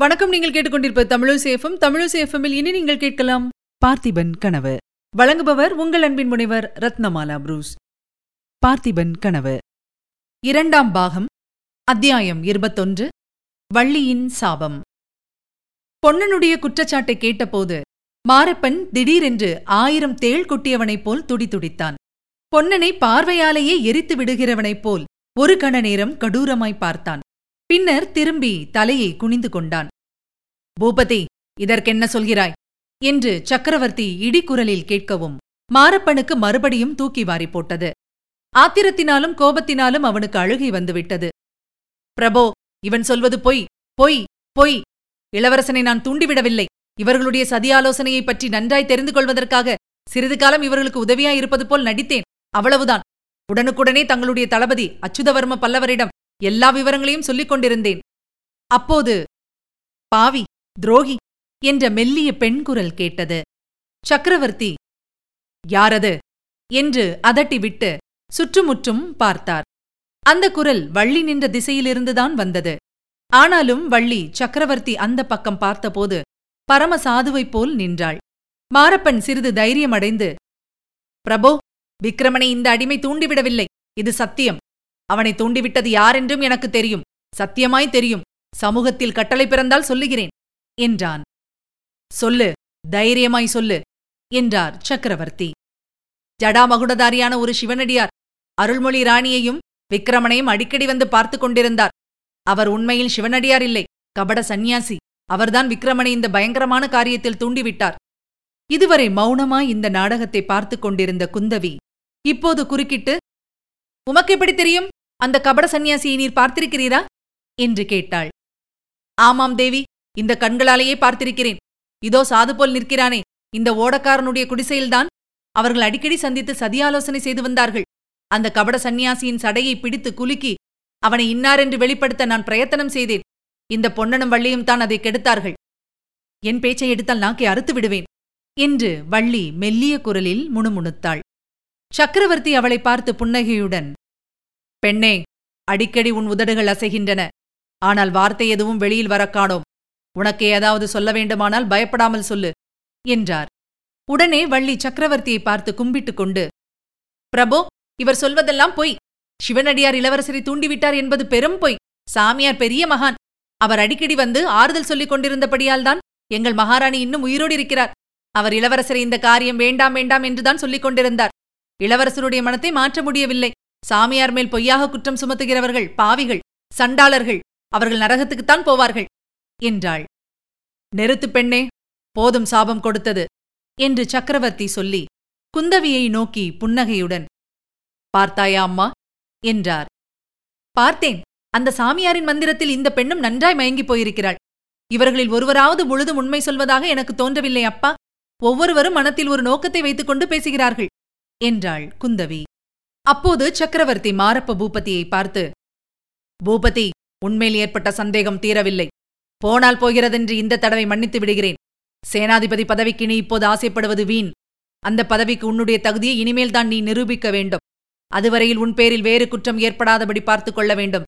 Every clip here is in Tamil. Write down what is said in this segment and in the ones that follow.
வணக்கம். நீங்கள் கேட்டுக்கொண்டிருப்ப தமிழசேஃபம் தமிழசேஃபமில் இனி நீங்கள் கேட்கலாம் பார்த்திபன் கனவு. வழங்குபவர் உங்கள் அன்பின் முனைவர் ரத்னமாலா புரூஸ். பார்த்திபன் கனவு. இரண்டாம் பாகம் அத்தியாயம் இருபத்தொன்று வள்ளியின் சாபம். பொன்னனுடைய குற்றச்சாட்டை கேட்டபோது மாரப்பன் திடீரென்று ஆயிரம் தேள் கொட்டியவனைப் போல் துடிதுடித்தான் பொன்னனை பார்வையாலேயே எரித்து விடுகிறவனைப் போல் ஒரு கண நேரம் கடூரமாய் பார்த்தான். பின்னர் திரும்பி தலையை குனிந்து கொண்டான். பூபதி இதற்கென்ன சொல்கிறாய்? என்று சக்கரவர்த்தி இடிக்குரலில் கேட்கவும் மாரப்பனுக்கு மறுபடியும் தூக்கி வாரி போட்டது. ஆத்திரத்தினாலும் கோபத்தினாலும் அவனுக்கு அழுகை வந்துவிட்டது. பிரபோ இவன் சொல்வது பொய் பொய் பொய். இளவரசனை நான் தூண்டிவிடவில்லை. இவர்களுடைய சதியாலோசனையைப் பற்றி நன்றாய் தெரிந்து கொள்வதற்காக சிறிது காலம் இவர்களுக்கு உதவியாயிருப்பது போல் நடித்தேன். அவ்வளவுதான். உடனுக்குடனே தங்களுடைய தளபதி அச்சுதவர்ம பல்லவரிடம் எல்லா விவரங்களையும் சொல்லிக் கொண்டிருந்தேன். அப்போது பாவி துரோகி என்ற மெல்லிய பெண் குரல் கேட்டது. சக்கரவர்த்தி யாரது? என்று அதட்டிவிட்டு சுற்றுமுற்றும் பார்த்தார். அந்த குரல் வள்ளி நின்ற திசையிலிருந்துதான் வந்தது. ஆனாலும் வள்ளி சக்கரவர்த்தி அந்த பக்கம் பார்த்தபோது பரம சாதுவைப் போல் நின்றாள். மாரப்பன் சிறிது தைரியமடைந்து பிரபோ விக்ரமனை இந்த அடிமை தூண்டிவிடவில்லை. இது சத்தியம். அவனை தூண்டிவிட்டது யாரென்றும் எனக்கு தெரியும். சத்தியமாய் தெரியும். சமூகத்தில் கட்டளை பிறந்தால் சொல்லுகிறேன். என்றான். சொல்லு தைரியமாய் சொல்லு என்றார் சக்கரவர்த்தி. ஜடாமகுடதாரியான ஒரு சிவனடியார் அருள்மொழி ராணியையும் விக்ரமனையும் அடிக்கடி வந்து பார்த்து கொண்டிருந்தார். அவர் உண்மையில் சிவனடியார் இல்லை கபட சந்நியாசி. அவர்தான் விக்ரமனை இந்த பயங்கரமான காரியத்தில் தூண்டிவிட்டார். இதுவரை மௌனமாய் இந்த நாடகத்தை பார்த்து கொண்டிருந்த குந்தவி இப்போது குறுக்கிட்டு உமக்கு எப்படி தெரியும்? அந்த கபட சந்நியாசியை நீர் பார்த்திருக்கிறீரா? என்று கேட்டாள். ஆமாம் தேவி இந்த கண்களாலேயே பார்த்திருக்கிறேன். இதோ சாது போல் நிற்கிறானே இந்த ஓடக்காரனுடைய குடிசையில்தான் அவர்கள் அடிக்கடி சந்தித்து சதியாலோசனை செய்து வந்தார்கள். அந்த கபட சந்நியாசியின் சடையை பிடித்து குலுக்கி அவனை இன்னாரென்று வெளிப்படுத்த நான் பிரயத்தனம் செய்தேன். இந்த பொன்னனும் வள்ளியும் தான் அதை கெடுத்தார்கள். என் பேச்சை எடுத்தால் நாக்கை அறுத்து விடுவேன் என்று வள்ளி மெல்லிய குரலில் முணுமுணுத்தாள். சக்கரவர்த்தி அவளை பார்த்து புன்னகையுடன் பெண்ணே அடிக்கடி உன் உதடுகள் அசைகின்றன. ஆனால் வார்த்தை எதுவும் வெளியில் வரக் காணோம் உனக்கு ஏதாவது சொல்ல வேண்டுமானால் பயப்படாமல் சொல்லு என்றார். உடனே வள்ளி சக்கரவர்த்தியை பார்த்து கும்பிட்டுக் கொண்டு பிரபோ இவர் சொல்வதெல்லாம் பொய். சிவனடியார் இளவரசரை தூண்டிவிட்டார் என்பது பெரும் பொய். சாமியார் பெரிய மகான். அவர் அடிக்கடி வந்து ஆறுதல் சொல்லிக் கொண்டிருந்தபடியால்தான் எங்கள் மகாராணி இன்னும் உயிரோடு இருக்கிறார். அவர் இளவரசரை இந்த காரியம் வேண்டாம் வேண்டாம் என்றுதான் சொல்லிக் கொண்டிருந்தார். இளவரசருடைய மனத்தை மாற்ற முடியவில்லை. சாமியார் மேல் பொய்யாக குற்றம் சுமத்துகிறவர்கள் பாவிகள் சண்டாளர்கள் அவர்கள் நரகத்துக்குத்தான் போவார்கள் என்றாள். நெருத்து பெண்ணே போதும் சாபம் கொடுத்தது என்று சக்கரவர்த்தி சொல்லி குந்தவியை நோக்கி புன்னகையுடன் பார்த்தாயா அம்மா? என்றார். பார்த்தேன். அந்த சாமியாரின் மந்திரத்தில் இந்த பெண்ணும் நன்றாய் மயங்கிப் போயிருக்கிறாள். இவர்களில் ஒருவராவது முழுதும் உண்மை சொல்வதாக எனக்கு தோன்றவில்லை அப்பா. ஒவ்வொருவரும் மனத்தில் ஒரு நோக்கத்தை வைத்துக் கொண்டு பேசுகிறார்கள் என்றாள் குந்தவி. அப்போது சக்கரவர்த்தி மாரப்ப பூபதியை பார்த்து பூபதி உண்மையில் ஏற்பட்ட சந்தேகம் தீரவில்லை. போனால் போகிறதென்று இந்த தடவை மன்னித்து விடுகிறேன். சேனாதிபதி பதவிக்கு நீ இப்போது ஆசைப்படுவது வீண். அந்த பதவிக்கு உன்னுடைய தகுதியை இனிமேல்தான் நீ நிரூபிக்க வேண்டும். அதுவரையில் உன் பேரில் வேறு குற்றம் ஏற்படாதபடி பார்த்துக் கொள்ள வேண்டும்.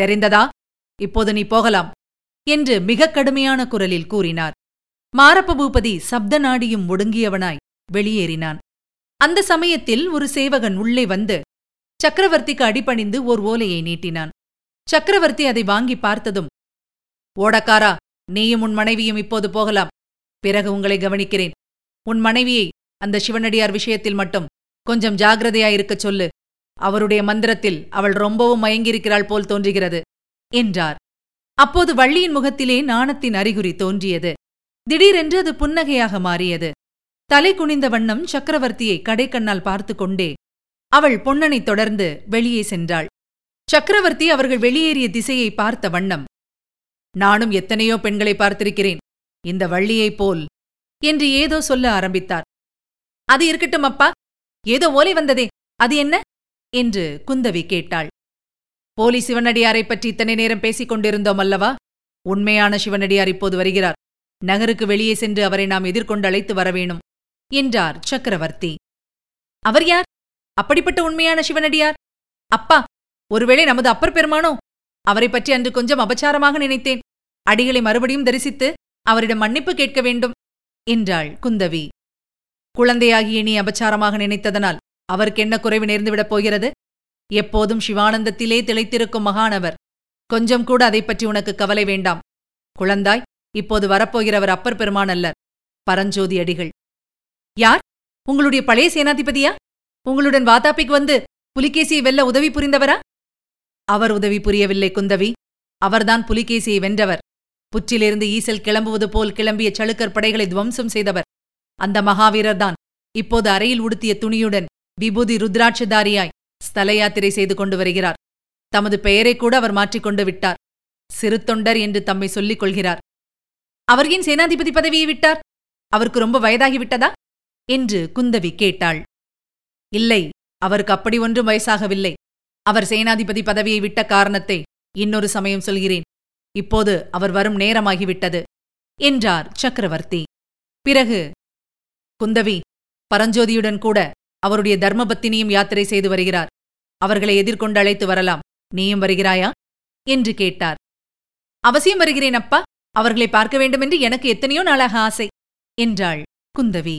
தெரிந்ததா? இப்போது நீ போகலாம். என்று மிகக் கடுமையான குரலில் கூறினார். மாரப்ப பூபதி சப்த நாடியும் ஒடுங்கியவனாய் வெளியேறினான். அந்த சமயத்தில் ஒரு சேவகன் உள்ளே வந்து சக்கரவர்த்திக்கு அடிபணிந்து ஓர் ஓலையை நீட்டினான். சக்கரவர்த்தி அதை வாங்கி பார்த்ததும் ஓடக்காரா நீயும் உன் மனைவியும் இப்போது போகலாம். பிறகு உங்களை கவனிக்கிறேன். உன் மனைவியை அந்த சிவனடியார் விஷயத்தில் மட்டும் கொஞ்சம் ஜாகிரதையாயிருக்கச் சொல்லு. அவருடைய மந்திரத்தில் அவள் ரொம்பவும் மயங்கியிருக்கிறாள் போல் தோன்றுகிறது என்றார். அப்போது வள்ளியின் முகத்திலே நாணத்தின் அறிகுறி தோன்றியது. திடீரென்று அது புன்னகையாக மாறியது. தலை குனிந்த வண்ணம் சக்கரவர்த்தியை கடைக்கண்ணால் பார்த்து கொண்டே அவள் பொன்னனைத் தொடர்ந்து வெளியே சென்றாள். சக்கரவர்த்தி அவர்கள் வெளியேறிய திசையை பார்த்த வண்ணம். நானும் எத்தனையோ பெண்களை பார்த்திருக்கிறேன். இந்த வள்ளியைப் போல் என்று ஏதோ சொல்ல ஆரம்பித்தார். அது இருக்கட்டும் அப்பா. ஏதோ ஓலை வந்ததே. அது என்ன? என்று குந்தவி கேட்டாள். போலி சிவனடியாரைப் பற்றி இத்தனை நேரம் பேசிக் கொண்டிருந்தோம் அல்லவா? உண்மையான சிவனடியார் இப்போது வருகிறார். நகருக்கு வெளியே சென்று அவரை நாம் எதிர்கொண்டு அழைத்து வரவேணும் என்றார் சக்கரவர்த்தி. அவர் யார்? அப்படிப்பட்ட உண்மையான சிவனடியார்? அப்பா ஒருவேளை நமது அப்பர் பெருமானோ அவரை பற்றி அன்று கொஞ்சம் அபச்சாரமாக நினைத்தேன். அடிகளை மறுபடியும் தரிசித்து அவரிடம் மன்னிப்பு கேட்க வேண்டும் என்றாள் குந்தவி. குழந்தையாகிய நீ அபச்சாரமாக நினைத்ததனால் அவருக்கு என்ன குறைவு நேர்ந்துவிடப் போகிறது? எப்போதும் சிவானந்தத்திலே திளைத்திருக்கும் மகானவர். கொஞ்சம் கூட அதைப் பற்றி உனக்கு கவலை வேண்டாம். குழந்தாய் இப்போது வரப்போகிறவர் அப்பர் பெருமான் அல்லர். பரஞ்சோதி அடிகள். யார்? உங்களுடைய பழைய சேனாதிபதியா? உங்களுடன் வாதாபிக்கு வந்து புலிகேசியை வெல்ல உதவி புரிந்தவரா? அவர் உதவி புரியவில்லை குந்தவி. அவர்தான் புலிகேசியை வென்றவர். புற்றிலிருந்து ஈசல் கிளம்புவது போல் கிளம்பிய சளுக்கர் படைகளை துவம்சம் செய்தவர். அந்த மகாவீரர்தான் இப்போது அறையில் உடுத்திய துணியுடன் விபூதி ருத்ராட்சதாரியாய் ஸ்தல யாத்திரை செய்து கொண்டு வருகிறார். தமது பெயரை கூட அவர் மாற்றிக்கொண்டு விட்டார். சிறு தொண்டர் என்று தம்மை சொல்லிக் கொள்கிறார். அவர் ஏன் சேனாதிபதி பதவியை விட்டார்? அவருக்கு ரொம்ப வயதாகிவிட்டதா என்று குந்தவி கேட்டாள். இல்லை அவருக்கு அப்படி ஒன்றும் வயசாகவில்லை. அவர் சேனாதிபதி பதவியை விட்ட காரணத்தை இன்னொரு சமயம் சொல்கிறேன். இப்போது அவர் வரும் நேரமாகிவிட்டது என்றார் சக்கரவர்த்தி. பிறகு குந்தவி பரஞ்சோதியுடன் கூட அவருடைய தர்மபத்தினியும் யாத்திரை செய்து வருகிறார். அவர்களை எதிர்கொண்டு அழைத்து வரலாம். நீயும் வருகிறாயா? என்று கேட்டார். அவசியம் வருகிறேன் அப்பா. அவர்களை பார்க்க வேண்டுமென்று எனக்கு எத்தனையோ நாளாக ஆசை என்றாள் குந்தவி.